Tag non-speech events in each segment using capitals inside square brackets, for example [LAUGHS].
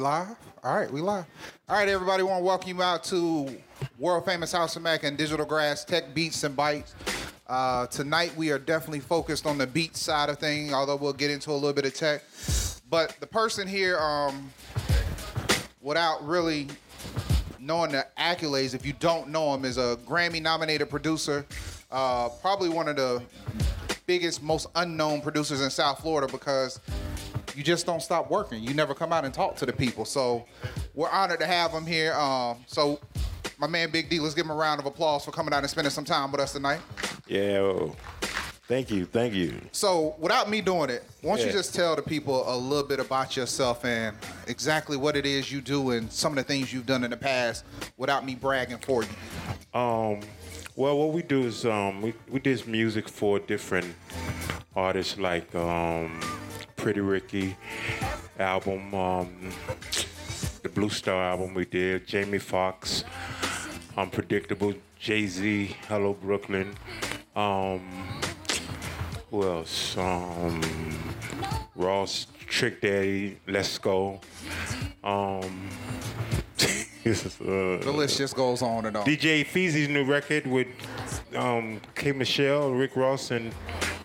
live? All right, we live. All right, everybody, want to welcome you out to world famous House of Mac and Digital Grass Tech Beats and Bites. Uh, tonight we are definitely focused on the beat side of things, although we'll get into a little bit of tech. But the person here, um, without really knowing the accolades, if you don't know him, is a Grammy-nominated producer, uh, probably one of the biggest, most unknown producers in South Florida because you just don't stop working. You never come out and talk to the people. So we're honored to have him here. Um, so my man Big D, let's give him a round of applause for coming out and spending some time with us tonight. Yeah. Thank you. Thank you. So without me doing it, why don't you just tell the people a little bit about yourself and exactly what it is you do and some of the things you've done in the past without me bragging for you. Um, well, what we do is um, we we did music for different artists like um, Pretty Ricky album, um, the Blue Star album we did, Jamie Foxx, Unpredictable, Jay Z, Hello Brooklyn. Um, who else? Um, Ross, Trick Daddy, Let's Go. Um, [LAUGHS] The list just goes on and on. DJ Feezy's new record with um, K. Michelle, Rick Ross, and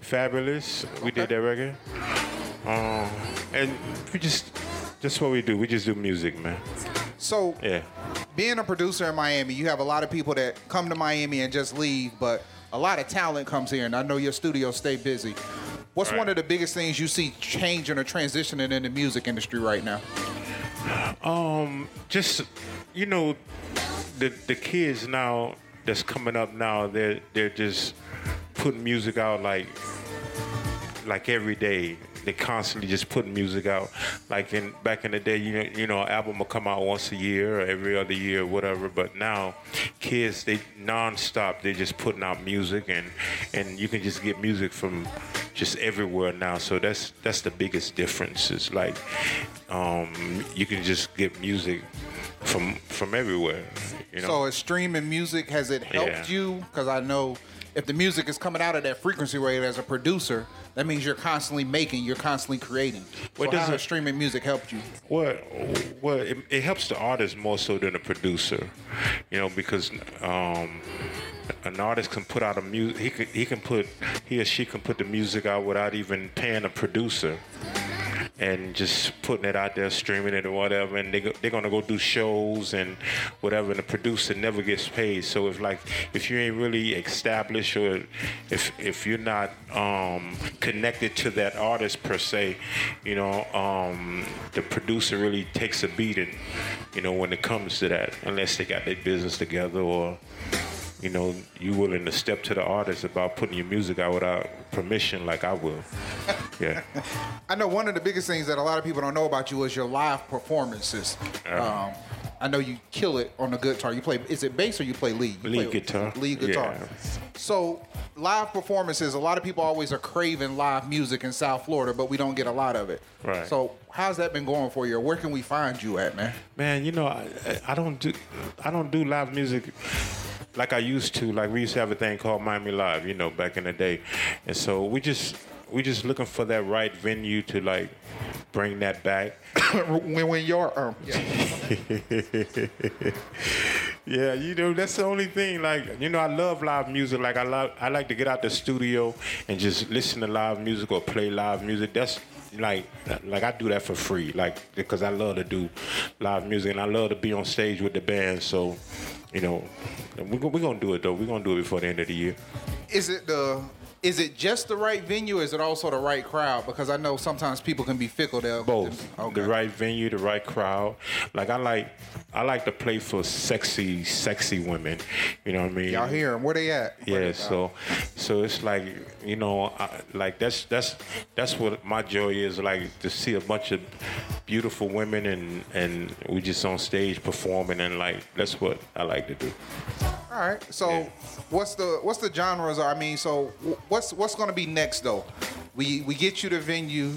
Fabolous. We did that record. Um, and we just, just what we do. We just do music, man. So Yeah. being a producer in Miami, you have a lot of people that come to Miami and just leave, but a lot of talent comes here, and I know your studio stay busy. What's Right. one of the biggest things you see changing or transitioning in the music industry right now? Um, just you know, the the kids now that's coming up now, they're they're just putting music out like like every day. They constantly just putting music out. Like in back in the day, you know, you know, an album will come out once a year or every other year, or whatever. But now, kids they nonstop. They're just putting out music, and and you can just get music from just everywhere now. So that's that's the biggest difference. It's like um, you can just get music from from everywhere. You know. So, is streaming music has it helped Yeah. you? Because I know if the music is coming out of that frequency rate as a producer, that means you're constantly making, you're constantly creating. Well, so it how streaming music helped you? Well, well, it, it helps the artist more so than the producer, you know, because um, an artist can put out a music. He can he can put he or she can put the music out without even paying a producer. And just putting it out there, streaming it or whatever, and they go, they're gonna go do shows and whatever, and the producer never gets paid. So if like if you ain't really established or if if you're not um, connected to that artist per se, you know, um, the producer really takes a beating, you know, when it comes to that, unless they got their business together or you know, you willing to step to the artist about putting your music out without permission, like I will. [LAUGHS] Yeah. I know one of the biggest things that a lot of people don't know about you is your live performances. Um, I know you kill it on the guitar. You play, is it bass or you play lead? You Lead play guitar. Lead guitar. Yeah. So live performances, a lot of people always are craving live music in South Florida, but we don't get a lot of it. Right. So how's that been going for you? Where can we find you at, man? Man, you know, I, I don't do I don't do live music like I used to. Like we used to have a thing called Miami Live, you know, back in the day, and so we just we just looking for that right venue to like bring that back. [COUGHS] when when your um, [LAUGHS] Yeah, you know that's the only thing. Like you know, I love live music. Like I love, I like to get out the studio and just listen to live music or play live music. That's like, like I do that for free. Like because I love to do live music and I love to be on stage with the band. So, you know, we're we gonna do it though. We're gonna do it before the end of the year. is it the is it just the right venue? Or is it also the right crowd? Because I know sometimes people can be fickle. They'll Both Okay. the right venue, the right crowd. Like I like, I like to play for sexy, sexy women. You know what I mean? Y'all hear them? Where they at? Where Yeah, they- so so it's like you know, I, like that's that's that's what my joy is like to see a bunch of beautiful women and and we just on stage performing and like that's what I like to do. All right. So, Yeah. what's the what's the genres? I mean, so what's what's going to be next though? We we get you the venue,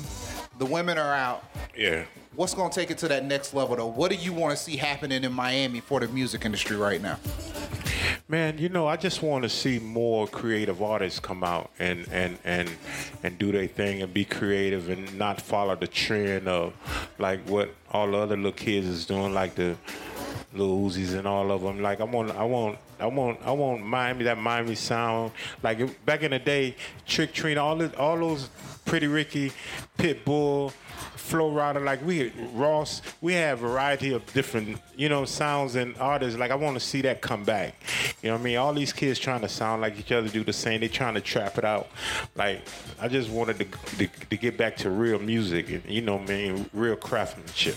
the women are out. Yeah. What's going to take it to that next level though? What do you want to see happening in Miami for the music industry right now? Man, you know, I just want to see more creative artists come out and and and and do their thing and be creative and not follow the trend of like what all the other little kids is doing, like the little Uzis and all of them. Like I want, I want, I want, I want Miami that Miami sound. Like it- back in the day, Trick Trina, all the, all those Pretty Ricky, Pitbull. Flo Rida, like we Ross, we have variety of different, you know, sounds and artists. Like I want to see that come back. You know what I mean? All these kids trying to sound like each other, do the same. They trying to trap it out. Like I just wanted to to, to get back to real music and you know, what I mean, real craftsmanship.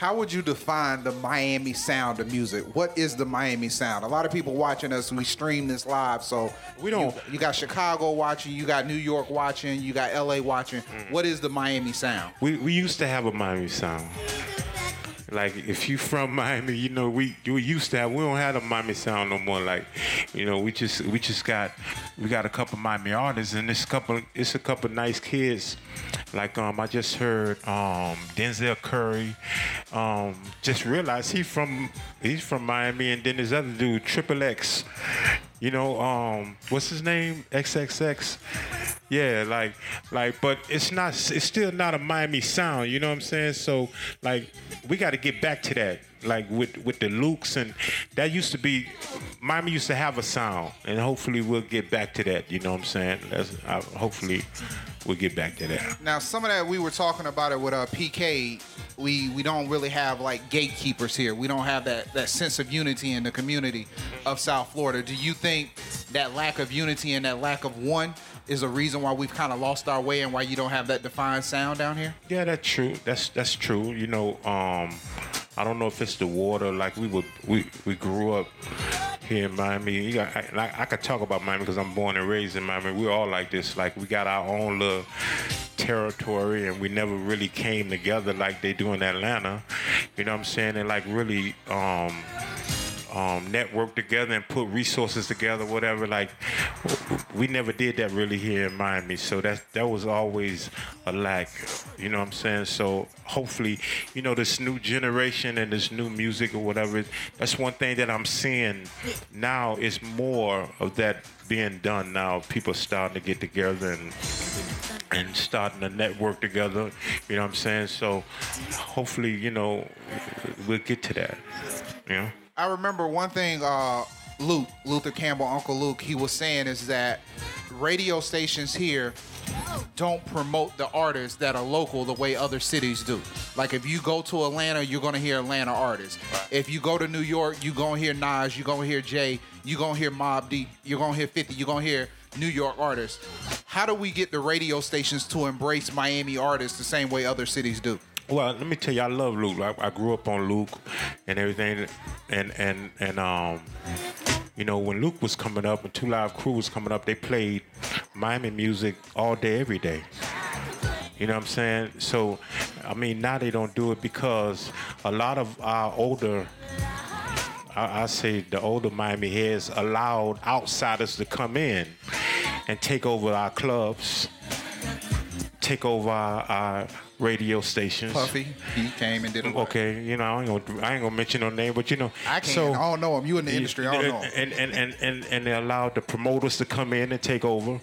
How would you define the Miami sound of music? What is the Miami sound? A lot of people watching us, we stream this live, so We don't- You, you got Chicago watching, you got New York watching, you got LA watching. Mm. What is the Miami sound? We we used to have a Miami sound. Like if you from Miami, you know we we used to have. We don't have a Miami sound no more. Like, you know, we just we just got we got a couple Miami artists and it's a couple it's a couple nice kids. Like um I just heard um Denzel Curry. Um just realized he from he's from Miami and then this other dude Triple X. You know um what's his name XXX. Yeah, like, like, but it's not. It's still not a Miami sound. You know what I'm saying? So, like, we got to get back to that. Like with with the Lukes and that used to be. Miami used to have a sound, and hopefully we'll get back to that. You know what I'm saying? That's, uh, hopefully we'll get back to that. Now, some of that we were talking about it with uh, PK. We we don't really have like gatekeepers here. We don't have that that sense of unity in the community of South Florida. Do you think that lack of unity and that lack of one is a reason why we've kind of lost our way and why you don't have that defined sound down here? Yeah, that's true. That's that's true. You know, um, I don't know if it's the water. Like we would, we we grew up here in Miami. Got, I, like, I could talk about Miami because I'm born and raised in Miami. We're all like this. Like we got our own little territory, and we never really came together like they do in Atlanta. You know what I'm saying? And like really. Um, um, network together and put resources together, whatever. Like we never did that really here in Miami, so that that was always a lack. You know what I'm saying? So hopefully, you know, this new generation and this new music or whatever. That's one thing that I'm seeing now is more of that being done now. People starting to get together and and starting to network together. You know what I'm saying? So hopefully, you know, we'll get to that. You know. I remember one thing uh, Luke, Luther Campbell, Uncle Luke, he was saying is that radio stations here don't promote the artists that are local the way other cities do. Like if you go to Atlanta, you're gonna hear Atlanta artists. If you go to New York, you're gonna hear Nas, you're gonna hear Jay, you're gonna hear Mobb Deep, you're gonna hear 50, you're gonna hear New York artists. How do we get the radio stations to embrace Miami artists the same way other cities do? Well, let me tell you, I love Luke. I, I grew up on Luke and everything, and and and um, you know, when Luke was coming up and Two Live Crew was coming up, they played Miami music all day, every day. You know what I'm saying? So, I mean, now they don't do it because a lot of our older I, I say the older Miami heads allowed outsiders to come in and take over our clubs, take over our, our radio stations. Puffy, he came and did it. Okay, you know, I ain't gonna I ain't gonna mention no name, but you know, I can't. So, I don't know him. You in the industry? I don't know. him. and, and, and, and, and they allowed the promoters to come in and take over,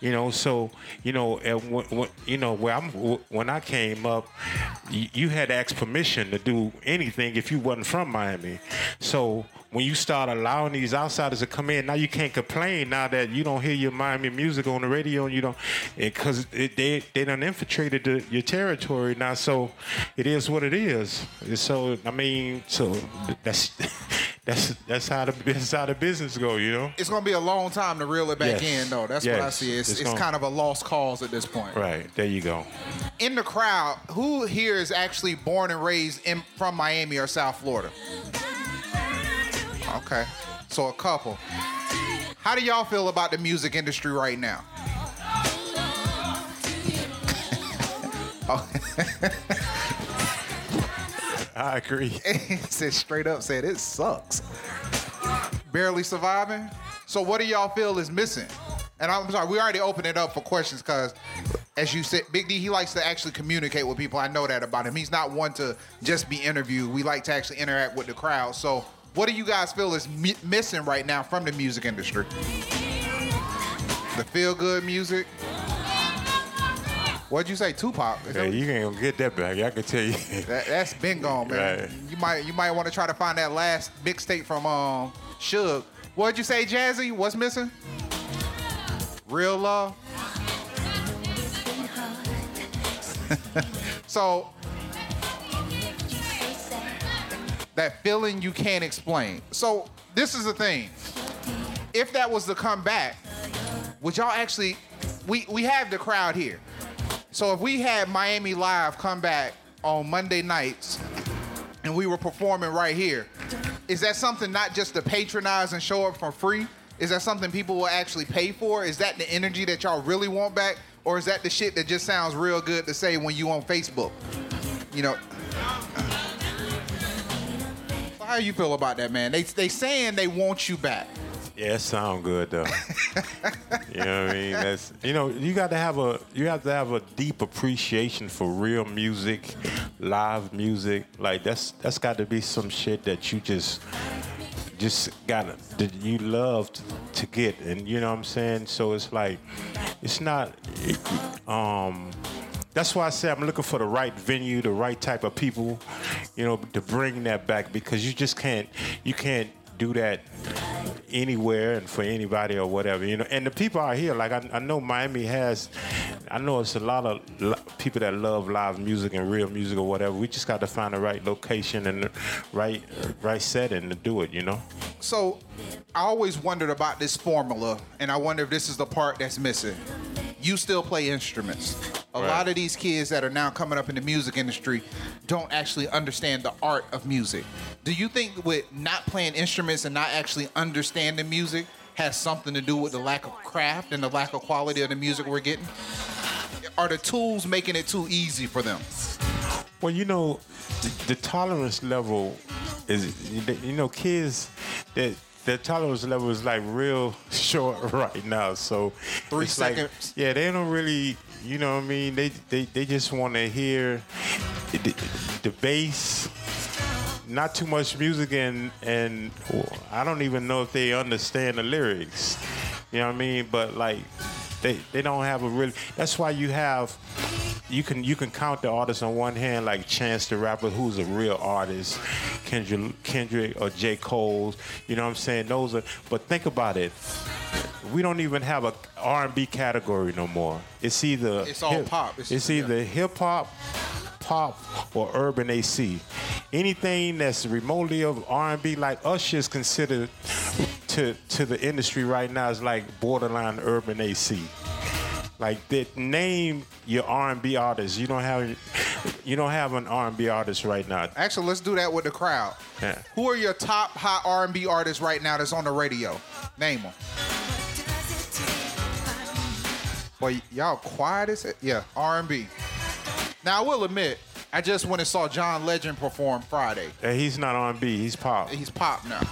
you know. So you know, and when, when, you know where I'm when I came up, you, you had to ask permission to do anything if you wasn't from Miami. So when you start allowing these outsiders to come in, now you can't complain now that you don't hear your Miami music on the radio and you don't, because they they done infiltrated the, your territory now. So it is what it is. So I mean, so that's [LAUGHS] that's that's how the that's how the business go. You know. It's gonna be a long time to reel it back Yes. in, though. That's what I see. It's, It's it's, kind of a lost cause at this point. Right there, you go. In the crowd, who here is actually born and raised in from Miami or South Florida? Okay, so a couple. How do y'all feel about the music industry right now? [LAUGHS] I agree. [LAUGHS] Said straight up, said it sucks. Barely surviving. So what do y'all feel is missing? And I'm sorry, we already opened it up for questions because, as you said, Big D he likes to actually communicate with people. I know that about him. He's not one to just be interviewed. We like to actually interact with the crowd. So What do you guys feel is mi- missing right now from the music industry? The feel good music. What'd you say, Tupac? Is Yeah, that- you ain't gonna get that back. I can tell you. that, that's been gone, man. Right. You might you might want to try to find that last mixtape from um Suge. What'd you say, Jazzy? What's missing? Real love. [LAUGHS] so that feeling you can't explain. So this is the thing. If that was to come back, would y'all actually? We we have the crowd here. So if we had Miami Live come back on Monday nights and we were performing right here, is that something not just to patronize and show up for free? Is that something people will actually pay for? Is that the energy that y'all really want back? Or is that the shit that just sounds real good to say when you on Facebook? You know. How you feel about that, man? They they saying they want you back. Yeah, it sound good though. [LAUGHS] you know what I mean? That's you know, you got to have a you have to have a deep appreciation for real music, live music. Like that's that's got to be some shit that you just just gotta that you love to, to get, and you know what I'm saying. So it's like it's not. um that's why I say I'm looking for the right venue, the right type of people, you know, to bring that back because you just can't you can't do that anywhere and for anybody or whatever, you know. And the people out here, like I, I know Miami has, I know it's a lot of lo- people that love live music and real music or whatever. We just got to find the right location and the right right setting to do it, you know. So I always wondered about this formula, and I wonder if this is the part that's missing. You still play instruments. A Right. lot of these kids that are now coming up in the music industry don't actually understand the art of music. Do you think with not playing instruments and not actually understanding music has something to do with the lack of craft and the lack of quality of the music we're getting? Are the tools making it too easy for them? Well, you know, the, the tolerance level is, you know, kids that their tolerance level is like real [LAUGHS] short right now. So Three it's like- seconds. yeah, they don't really, you know what I mean? They they, they just want to hear the, the bass. Not too much music and and I don't even know if they understand the lyrics. You know what I mean? But like they they don't have a really. That's why you have you can you can count the artists on one hand, like Chance the Rapper, who's a real artist, Kendrick, Kendrick or J. Cole's. You know what I'm saying? Those are. But think about it. We don't even have a R&B category no more. It's either It's all pop. It's, It's- either hip hop, pop, or urban AC. Anything that's remotely of R&B, like Usher is considered to to the industry right now is like borderline urban AC. Like that name your R&B artist. You don't have you don't have an R&B artist right now. Actually, let's do that with the crowd. Yeah. Who are your top hot R&B artists right now that's on the radio? Name them. Boy, y'all quiet as it. Yeah, R&B. Now I will admit, I just went and saw John Legend perform Friday. He's not R&B. He's pop. He's pop now.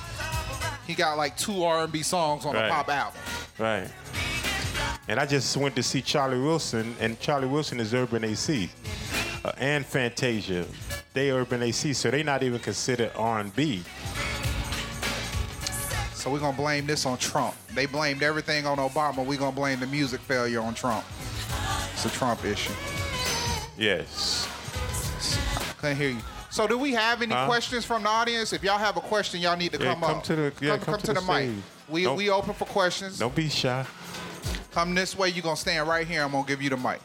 He got like two R&B songs on Right. a pop album. Right. And I just went to see Charlie Wilson, and Charlie Wilson is Urban AC, uh, and Fantasia. They Urban AC, so they not even considered R&B. So we're gonna blame this on Trump. They blamed everything on Obama. We're gonna blame the music failure on Trump. It's a Trump issue. Yes. Couldn't hear you. So do we have any Huh? questions from the audience? If y'all have a question, y'all need to Yeah, come, come up. to the- yeah, come to the mic. We Don't- we open for questions. Don't be shy. Come this way. You're gonna stand right here. I'm gonna give you the mic.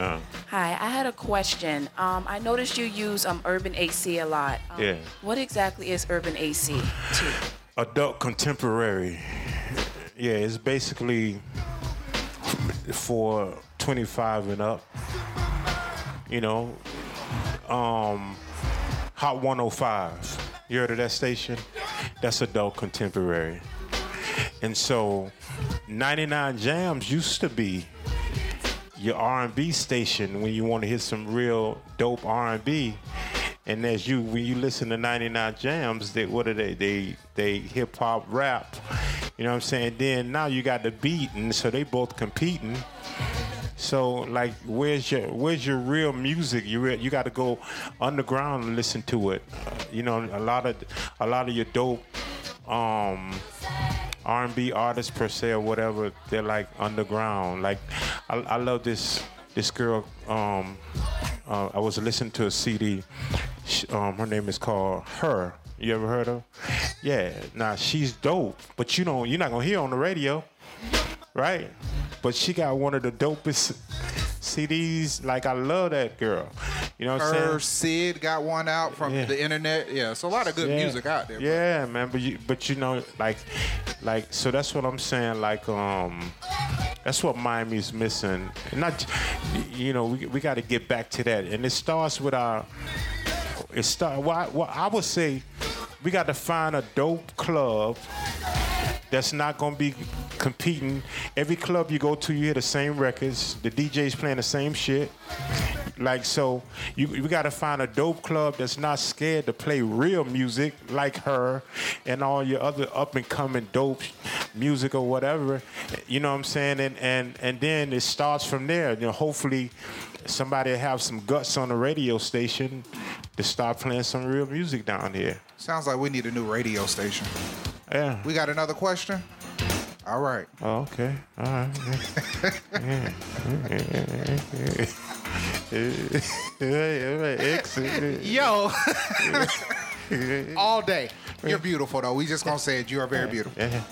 Hi, I had a question. Um, I noticed you use um, Urban AC a lot. Um, Yeah. What exactly is Urban AC? Too? adult contemporary. Yeah, it's basically for 25 and up. You know, um, Hot 105. You heard of that station? That's adult contemporary. And so, 99 Jams used to be your R&B station when you want to hear some real dope R&B. And as you when you listen to 99 Jams, they what are they? They they hip hop rap. You know what I'm saying? Then now you got the beat and so they both competing. So like, where's your where's your real music? You re- you got to go underground and listen to it. Uh, you know, a lot of a lot of your dope um, R&B artists per se or whatever, they're like underground. Like, I, I love this this girl. Um, uh, I was listening to a CD. She, um, her name is called Her. You ever heard of? Yeah. Now she's dope, but you know you're not gonna hear her on the radio, right? But she got one of the dopest CDs. Like I love that girl. You know what I'm saying? Her Syd got one out from Yeah. the internet. Yeah, so a lot of good Yeah. music out there. Yeah, man. But you, but you know, like, like, so that's what I'm saying. Like, um, that's what Miami's missing. Not, you know, we we got to get back to that. And it starts with our. It start. Well, I, well, I would say, we got to find a dope club that's not gonna be competing. Every club you go to, you hear the same records. The DJ's playing the same shit. Like so, you we gotta find a dope club that's not scared to play real music like her and all your other up and coming dope music or whatever. You know what I'm saying? And and and then it starts from there. You know, hopefully somebody have some guts on the radio station to start playing some real music down here. Sounds like we need a new radio station. Yeah. We got another question? All right. Oh, okay. All right. Yo, [LAUGHS] all day. You're beautiful though. We just gonna say it. You are very beautiful. Yeah.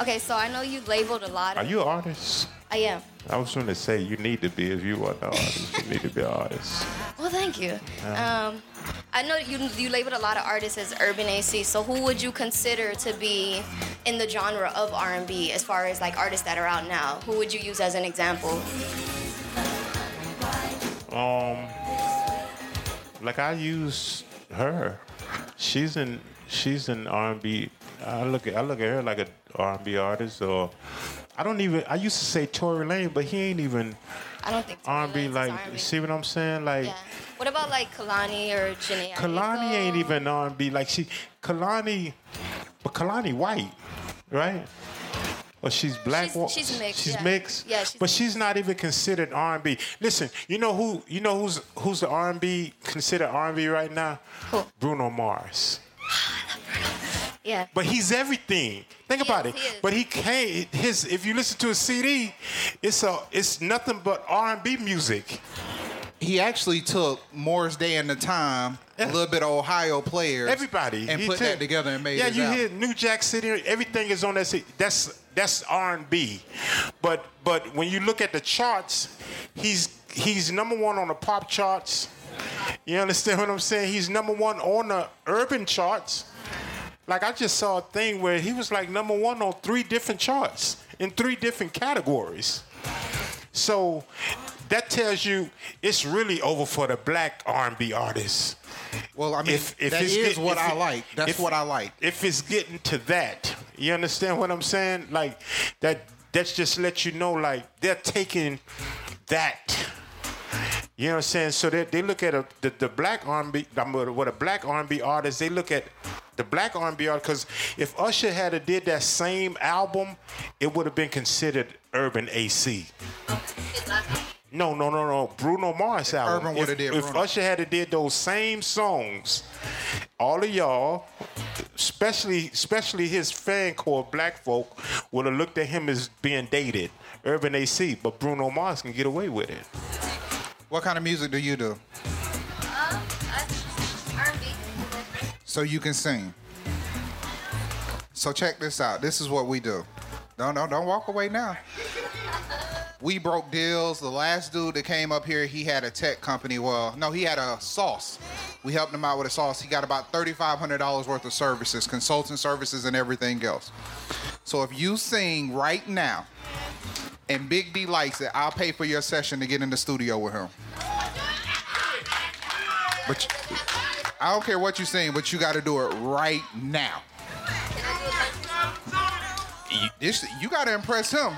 Okay, so I know you labeled a lot Are you an artist? I am. I was going to say you need to be if you want an artist. You need to be an artist. [LAUGHS] Well, thank you. Um, I know you you labeled a lot of artists as urban AC. So who would you consider to be in the genre of R&B as far as like artists that are out now? Who would you use as an example? Um, like I use her. She's in. She's an R&B. I look at. I look at her like a R&B artist, or I don't even. I used to say Tory Lane, but he ain't even I don't think. R&B. Like, R&B. see what I'm saying? Like. Yeah. What about like Kehlani or Jhené? Kehlani Aiko? ain't even R&B. Like she, Kehlani, but Kehlani white, right? Or she's black. She's- wa- she's mixed, She's yeah. mixed. Yeah, she's but she's not even considered R&B. Listen, you know who? You know who's who's the R&B considered R&B right now? Who? Bruno Mars. [SIGHS] [SIGHS] Yeah. But he's everything. Think He about is, it. he is. But he can't. His if you listen to his CD, it's a it's nothing but R&B music. He actually took Morris Day and the Time, a little bit of Ohio players, Everybody and He put took- that together and made it. Yeah, his you album. hear New Jack City. Everything is on that. CD. That's that's R and B. But but when you look at the charts, he's he's number one on the pop charts. You understand what I'm saying? He's number one on the urban charts. Like I just saw a thing where he was like number one on three different charts in three different categories. So that tells you it's really over for the black R&B artists. Well, I mean, If, if that is what I it- like. That's if- what I like. If it's getting to that, you understand what I'm saying? Like that. That's just let you know, like they're taking that. You know what I'm saying? So they, they look at a, the, the black R&B, what a black R&B artist, they look at the black R&B artist, because if Usher had a did that same album, it would have been considered urban AC. No, no, no, no. Bruno Mars album. Urban would've if, did if Bruno. Usher had did those same songs, all of y'all, especially especially his fan core, black folk, would have looked at him as being dated. Urban AC, but Bruno Mars can get away with it. What kind of music do you do? So you can sing. So check this out. This is what we do. Don't don't don't walk away now. We broke deals. The last dude that came up here, he had a tech company. Well, no, he had a sauce. We helped him out with a sauce. He got about thirty-five hundred dollars worth of services, consulting services, and everything else. So if you sing right now, and Big D likes it, I'll pay for your session to get in the studio with him. But you- I don't care what you're saying, but you got to do it right now. You, this, you got to impress him.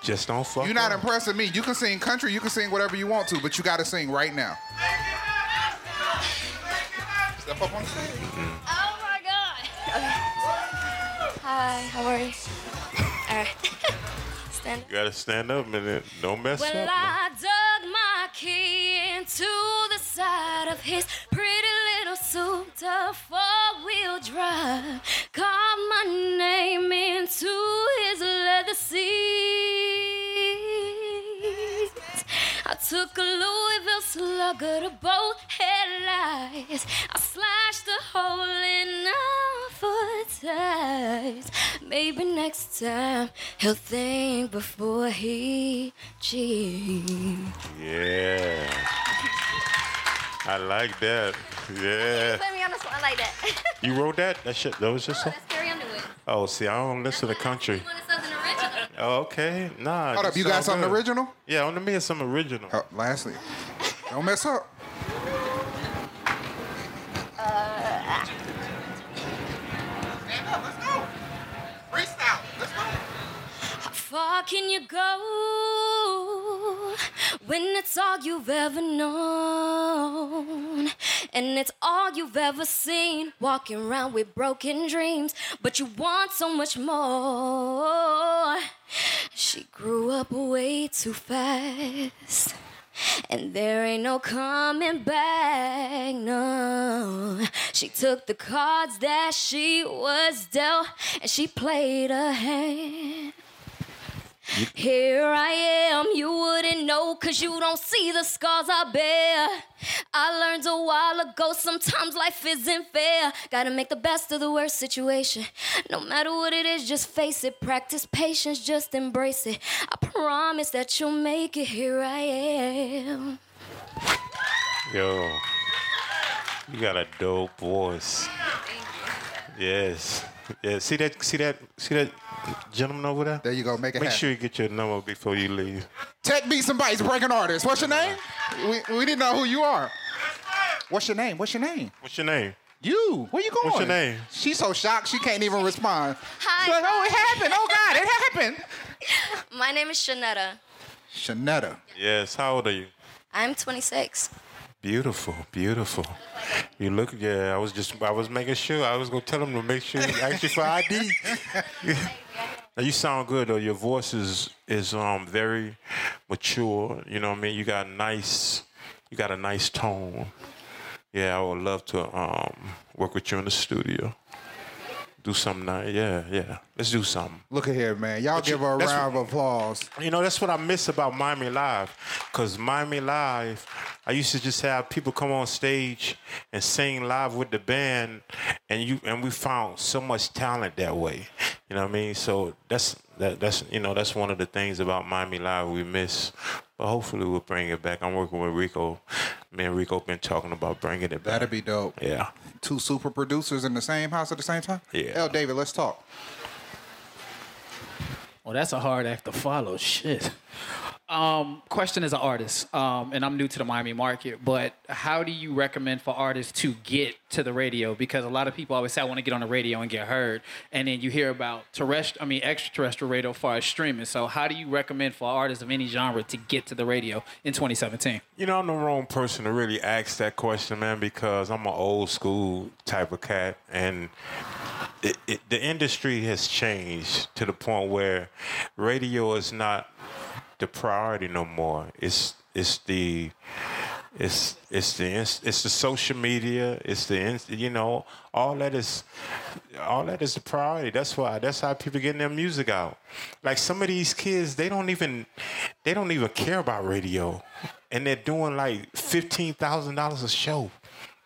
Just don't fuck. You're not up. impressing me. You can sing country, you can sing whatever you want to, but you got to sing right now. Step up on the stage. Oh my god. Okay. Hi, how are you? [LAUGHS] All right. [LAUGHS] stand up. You gotta stand up and then don't mess Well, up. I dug my key into the side of his up four wheel drive. Carved my name into his leather seats. I took a Louisville slugger to both headlights. I slashed a hole in our foot. Maybe next time he'll think before he cheats. Yeah. I like that. Yeah. Put me on the spot like that. [LAUGHS] You wrote that? That shit. That was just. That's Carrie Underwood. Oh, see, I don't listen to country. You wanted something original? Oh, okay. Nah. Hold up, you got something good. original? Yeah, on the me is some original. Oh, lastly, don't mess up. How far can you go when it's all you've ever known? And it's all you've ever seen, walking around with broken dreams, but you want so much more. She grew up way too fast. And there ain't no coming back, no. She took the cards that she was dealt and she played a hand. Here I am, you wouldn't know cause you don't see the scars I bear. I learned a while ago, sometimes life isn't fair. Gotta make the best of the worst situation. No matter what it is, just face it. Practice patience, just embrace it. I promise that you'll make it. Here I am. Yo, you got a dope voice. Yes. Yeah. See that? See that? See that gentleman over there? There you go, make it Make happen. sure you get your number before you leave. Tech Beats and Bites Breaking Artists. What's your name? We, we didn't know who you are. What's your name? What's your name? What's your name? You. Where you going? What's your name? She's so shocked she can't even respond. Hi. She's like, oh, it happened. Oh, God, it happened. [LAUGHS] My name is Shanetta. Shanetta. Yes. How old are you? I'm 26. Beautiful, beautiful. You look, yeah. I was just, I was making sure. I was gonna tell him to make sure he ask you for ID. [LAUGHS] now you sound good though. Your voice is is um very mature. You know what I mean. You got nice, you got a nice tone. Yeah, I would love to um work with you in the studio. Do something nice. Yeah, yeah. Let's do something. Look at here, man. Y'all But you- give her a round of applause. You know, that's what I miss about Miami Live. Because Miami Live, I used to just have people come on stage and sing live with the band, and you and we found so much talent that way. You know what I mean? So that's that, that's you know that's one of the things about Miami Live we miss. But hopefully we'll bring it back. I'm working with Rico. Me and Rico been talking about bringing it back. That'd be dope. yeah. Two super producers in the same house at the same time? Yeah. L. David, let's talk. Well, that's a hard act to follow. Shit. Um, question as an artist, um, and I'm new to the Miami market, but how do you recommend for artists to get to the radio? Because a lot of people always say, I want to get on the radio and get heard. And then you hear about terrestrial, I mean, extraterrestrial radio far as streaming. So, how do you recommend for artists of any genre to get to the radio in 2017? You know, I'm the wrong person to really ask that question, man, because I'm an old school type of cat, and it, it, the industry has changed to the point where radio is not the priority no more. It's it's the it's it's the it's the social media. It's the you know all that is all that is the priority. That's why that's how people getting their music out. Like some of these kids, they don't even they don't even care about radio, and they're doing like fifteen thousand dollars a show.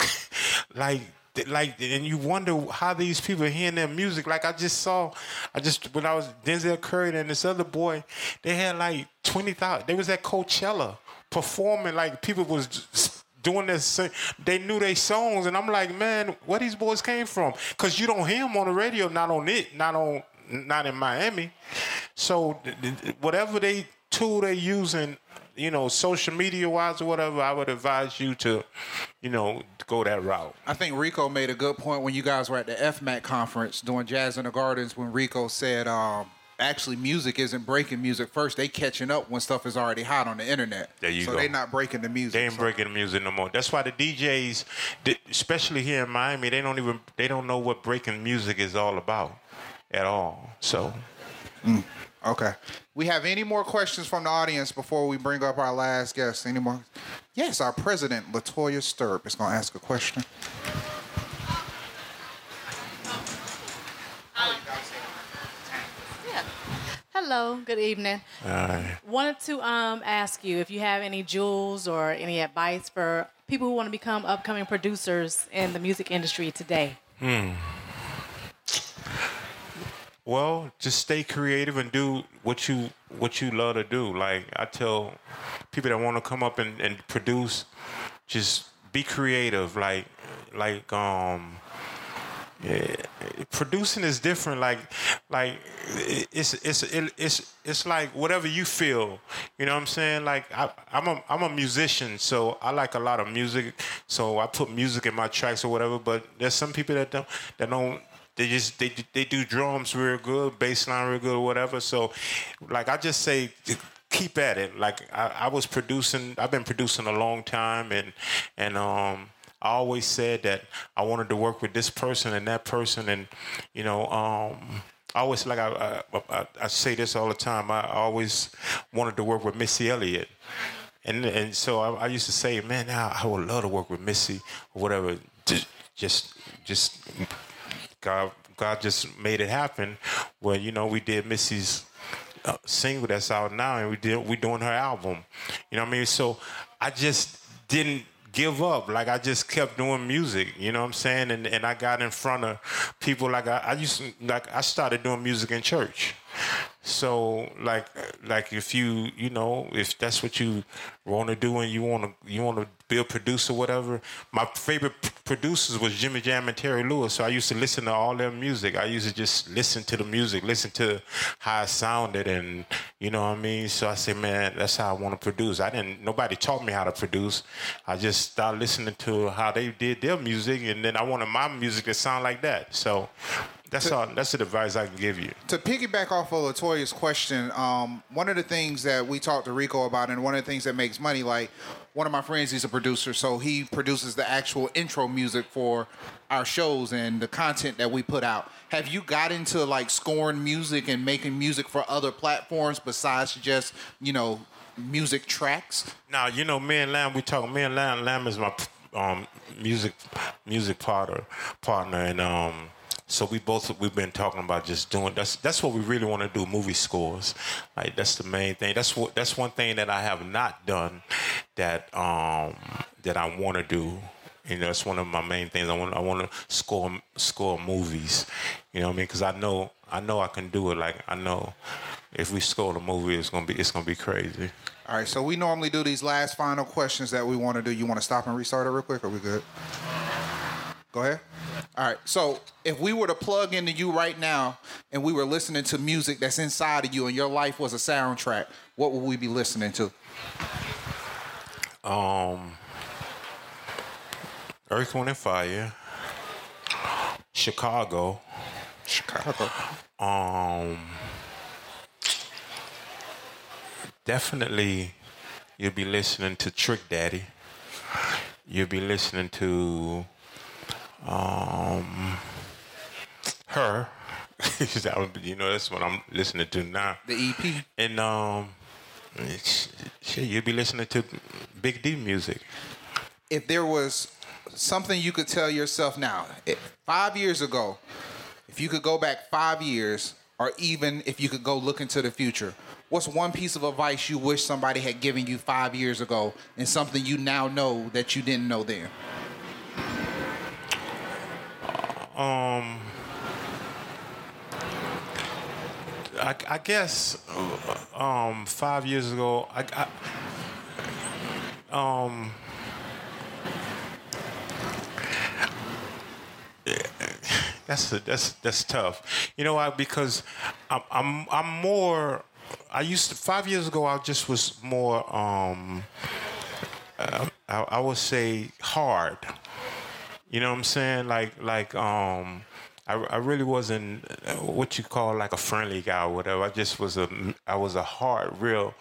[LAUGHS] like like and you wonder how these people are hearing their music. Like i just saw i just when i was denzel curry and this other boy they had like 20000 they was at coachella performing like people was doing this they knew their songs and i'm like man where these boys came from? Because you don't hear them on the radio not on it not on not in miami. So whatever they tool they using you know social media wise or whatever i would advise you to you know go that route I think Rico made a good point when you guys were at the FMAC conference doing Jazz in the Gardens when Rico said um, actually music isn't breaking music first. They catching up when stuff is already hot on the internet. There you so go. they not breaking the music. They ain't So- breaking the music no more. That's why the DJs, especially here in Miami, they don't even they don't know what breaking music is all about at all. So Okay. We have any more questions from the audience before we bring up our last guest? Any more? Yes, our president, Latoya Sturp, is going to ask a question. Hello, good evening. Alright. Wanted to um, ask you if you have any jewels or any advice for people who want to become upcoming producers in the music industry today. Well, just stay creative and do what you what you love to do. Like I tell people that want to come up and, and produce, just be creative. Like like um yeah, producing is different. Like like it's it's it's it's like whatever you feel. You know what I'm saying? Like I, I'm a I'm a musician, so I like a lot of music. So I put music in my tracks or whatever. But there's some people that don't that don't they just they they do drums real good, bass line real good, or whatever. So, like I just say, keep at it. Like I, I was producing, I've been producing a long time, and and um. I always said that I wanted to work with this person and that person, and you know, um, I always like I, I, I, say this all the time. I always wanted to work with Missy Elliott, and and so I, I used to say, man, I, I would love to work with Missy or whatever. Just just just God, God just made it happen. Well, you know we did Missy's uh, single that's out now, and we did we doing her album. You know what I mean? So I just didn't give up. Like I just kept doing music. You know what I'm saying? And and I got in front of people. Like I, I used to, like I started doing music in church. So like like if you you know if that's what you want to do and you want to you want to be a producer whatever. My favorite p- producers was Jimmy Jam and Terry Lewis. So I used to listen to all their music. I used to just listen to the music, listen to how it sounded, and you know what I mean. So I said, man, that's how I want to produce. I didn't. Nobody taught me how to produce. I just started listening to how they did their music, and then I wanted my music to sound like that. So. That's all. That's the advice I can give you. to piggyback off of Latoya's question, um, one of the things that we talked to Rico about, and one of the things that makes money, like one of my friends, he's a producer, so he produces the actual intro music for our shows and the content that we put out. Have you got into like scoring music and making music for other platforms besides just you know music tracks? Now you know me and Lamb. We talk. Me and Lamb. Lamb is my um, music music partner partner, and um, so we both we've been talking about just doing. That's that's what we really want to do. Movie scores. Like that's the main thing. That's what that's one thing that I have not done that um, that I want to do. You know, it's one of my main things. I want I want to score score movies. You know what I mean? Because I know I know I can do it. Like I know if we score the movie, it's gonna be it's gonna be crazy. All right, so we normally do these last final questions that we want to do. You want to stop and restart it real quick? Are we good? Go ahead. All right. So if we were to plug into you right now and we were listening to music that's inside of you and your life was a soundtrack, what would we be listening to? Um, Earth, Wind, and Fire, Chicago, Chicago. um, definitely you'll be listening to Trick Daddy. You'll be listening to um, her. [LAUGHS] you know, that's what I'm listening to now. The EP. And um, shit, you'd be listening to Big D music. If there was something you could tell yourself now, five years ago, if you could go back five years, or even if you could go look into the future, what's one piece of advice you wish somebody had given you five years ago and something you now know that you didn't know then? Um, I, I guess um, five years ago, I, I um. That's that's that's tough. You know why? Because I'm I'm I'm more. I used to five years ago. I just was more. Um, uh, I, I would say hard. You know what I'm saying? Like like um I, I really wasn't uh, what you call like a friendly guy or whatever. I just was a I was a hard real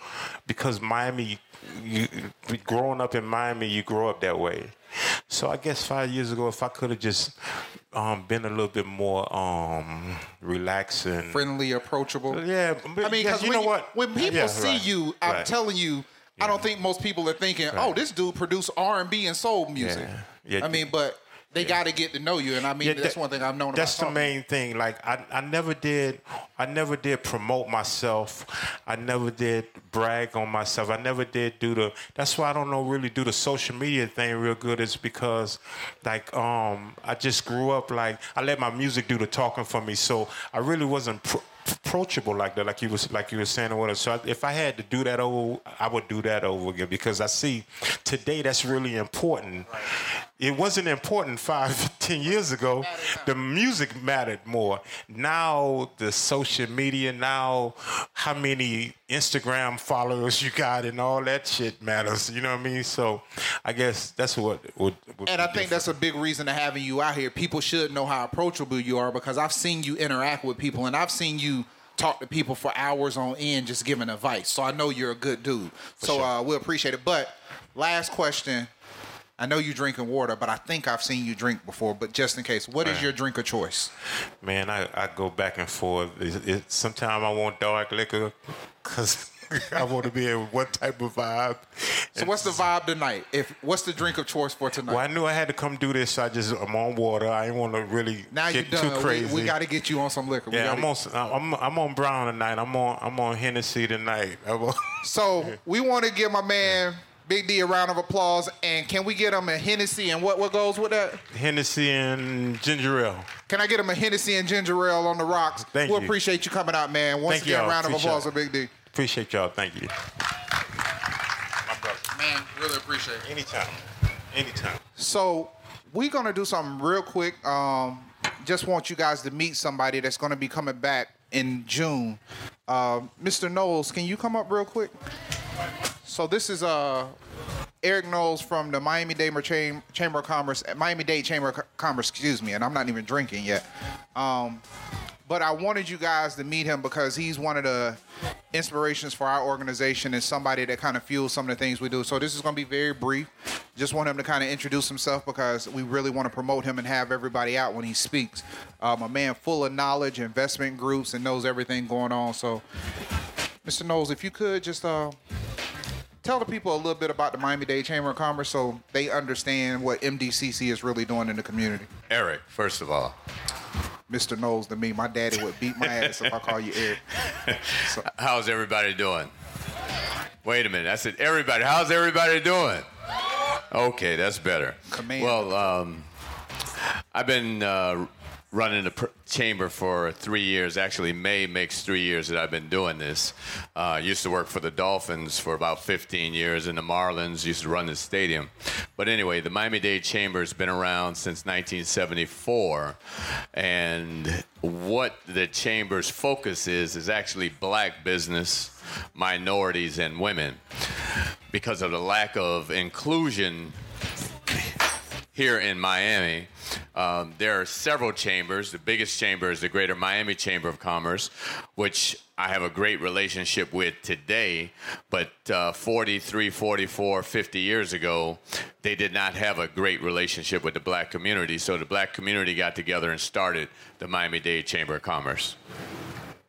because Miami you growing up in Miami you grow up that way. So I guess five years ago, if I could have just um, been a little bit more um, relaxing, Friendly, approachable. Yeah, but I mean, because because you when, know what? when people Yeah, see right, you, I'm right. telling you, I don't think most people are thinking, "Oh, this dude produced R and B and soul music." Yeah. Yeah. I mean, but they got to get to know you, and I mean, Yeah, that's that- one thing I've known. That's the main thing. Like I, I never did, I never did promote myself. I never did brag on myself. I never did do the. That's why I don't know really do the social media thing real good. Is because, like, um, I just grew up like I let my music do the talking for me. So I really wasn't. Pro- approachable like that like you was like you were saying or whatever. so I, if i had to do that over i would do that over again because i see today that's really important it wasn't important five [LAUGHS] ten years ago the music mattered more now the social media now how many instagram followers you got and all that shit matters you know what i mean so i guess that's what would, would And I think that's a big reason to having you out here. People should know how approachable you are because I've seen you interact with people and I've seen you talk to people for hours on end just giving advice. So I know you're a good dude. so sure. uh, we appreciate it. But last question. I know you drinking water, but I think I've seen you drink before. But just in case, what is your drink of choice? Man, I, I go back and forth. Sometimes I want dark liquor because [LAUGHS] I want to be in one type of vibe. So what's the vibe tonight? If what's the drink of choice for tonight? Well, I knew I had to come do this. So I just I'm on water. I didn't want to really now you're get done. too crazy. We, we got to get you on some liquor. Yeah, I'm on. I'm I'm on Brown tonight. I'm on I'm on Hennessy tonight. On- So [LAUGHS] we want to give my man Big D a round of applause, and can we get him a Hennessy and what what goes with that? Hennessy and ginger ale. Can I get him a Hennessy and ginger ale on the rocks? Thank we you. appreciate you coming out, man. Once Thank again, y'all. round of Appreciate applause it. for Big D. Appreciate y'all. Thank you. My brother. Man, really appreciate it. Anytime. Anytime. So we're gonna do something real quick. Um, just want you guys to meet somebody that's gonna be coming back in June. Uh, Mr. Knowles, can you come up real quick? So this is uh Eric Knowles from the Miami Dade Cham- Chamber of Commerce, Miami Dade Chamber of Commerce, excuse me, and I'm not even drinking yet. Um, but I wanted you guys to meet him because he's one of the inspirations for our organization and somebody that kind of fuels some of the things we do. So this is going to be very brief. Just want him to kind of introduce himself because we really want to promote him and have everybody out when he speaks. Um, a man full of knowledge, investment groups, and knows everything going on. So, Mr. Knowles, if you could just uh, tell the people a little bit about the Miami Dade Chamber of Commerce so they understand what MDCC is really doing in the community. Eric, first of all, Mr. Knowles to me, my daddy would beat my ass if I call you Eric. [LAUGHS] So, how's everybody doing? Wait a minute. I said, everybody, how's everybody doing? Okay, that's better. Command. Well, um, I've been uh, running the pr- chamber for three years. Actually, May makes three years that I've been doing this. Uh, used to work for the Dolphins for about 15 years, and the Marlins used to run the stadium. But anyway, the Miami Dade Chamber has been around since 1974, and what the chamber's focus is is actually black business, minorities, and women. Because of the lack of inclusion here in Miami. Um, there are several chambers. The biggest chamber is the Greater Miami Chamber of Commerce, which I have a great relationship with today. But uh, 43, 44, 50 years ago, they did not have a great relationship with the black community. So the black community got together and started the Miami Dade Chamber of Commerce.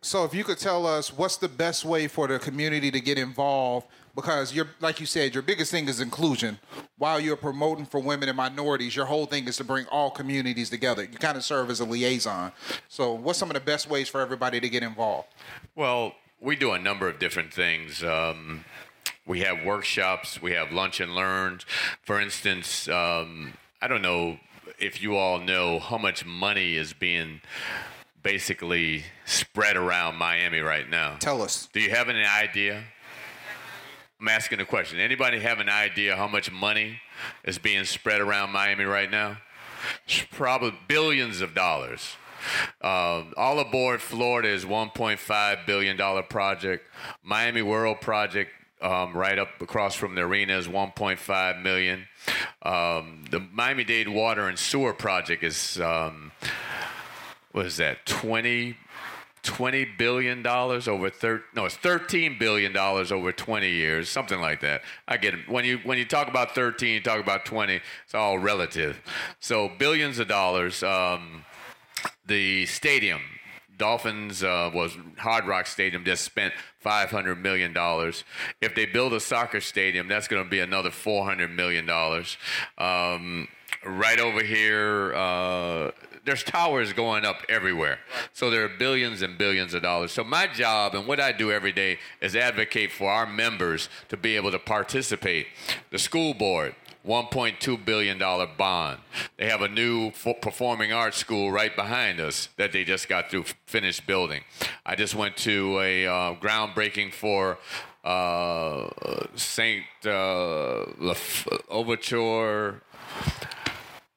So if you could tell us what's the best way for the community to get involved because you're like you said your biggest thing is inclusion while you're promoting for women and minorities your whole thing is to bring all communities together you kind of serve as a liaison so what's some of the best ways for everybody to get involved Well, we do a number of different things. Um, we have workshops, we have lunch and learns. For instance, um, I don't know if you all know how much money is being basically spread around Miami right now. tell us Do you have any idea? I'm asking a question. Anybody have an idea how much money is being spread around Miami right now? It's probably billions of dollars. Um, all aboard Florida is 1.5 billion dollar project. Miami World project um, right up across from the arena is 1.5 million. Um, the Miami Dade Water and Sewer project is um, what is that 20 twenty billion dollars over thir- no, it's thirteen billion dollars over twenty years, something like that. I get it. When you when you talk about thirteen, you talk about twenty. It's all relative. So billions of dollars. Um, the stadium, Dolphins uh, was Hard Rock Stadium just spent five hundred million dollars. If they build a soccer stadium, that's going to be another four hundred million dollars. Um, right over here, uh, there's towers going up everywhere. So there are billions and billions of dollars. So my job and what I do every day is advocate for our members to be able to participate. The school board. $1.2 billion bond. They have a new performing arts school right behind us that they just got through finished building. I just went to a uh, groundbreaking for uh, St. Uh, Overture.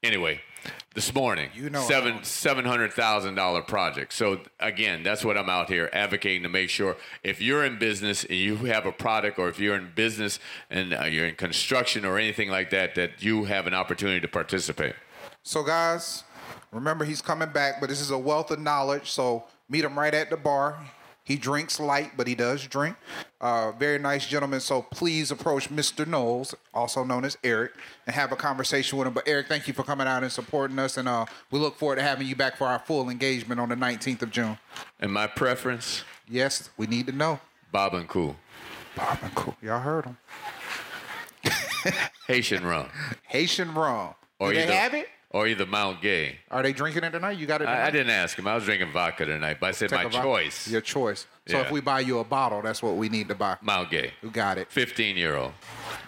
Anyway, this morning, You know seven seven hundred thousand dollar project. So again, that's what I'm out here advocating to make sure if you're in business and you have a product, or if you're in business and uh, you're in construction or anything like that, that you have an opportunity to participate. So, guys, remember he's coming back, but this is a wealth of knowledge. So, meet him right at the bar. He drinks light, but he does drink. Uh, very nice gentleman. So, please approach Mr. Knowles, also known as Eric, and have a conversation with him. But, Eric, thank you for coming out and supporting us. And uh, we look forward to having you back for our full engagement on the 19th of June. And my preference, Yes, we need to know. Barbancourt, Bob and Cool. Y'all heard him. Haitian rum, [LAUGHS] Haitian rum. or Do they either have it? Or either Mount Gay. Are they drinking it tonight? You got it? I, I didn't ask him. I was drinking vodka tonight, but I said Take my choice, Your choice. So Yeah. if we buy you a bottle, that's what we need to buy. Mount Gay, You got it. fifteen year old.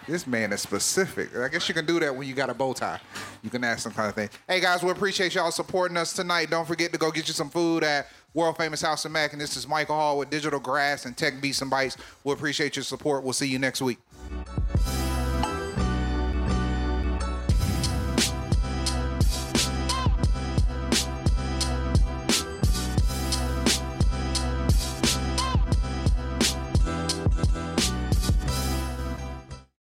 This man is specific. I guess you can do that when you got a bow tie. You can ask some kind of thing. Hey guys, we appreciate y'all supporting us tonight. Don't forget to go get you some food at World Famous House of Mac. And this is Michael Hall with Digital Grass and Tech Beats and Bites. We appreciate your support. We'll see you next week.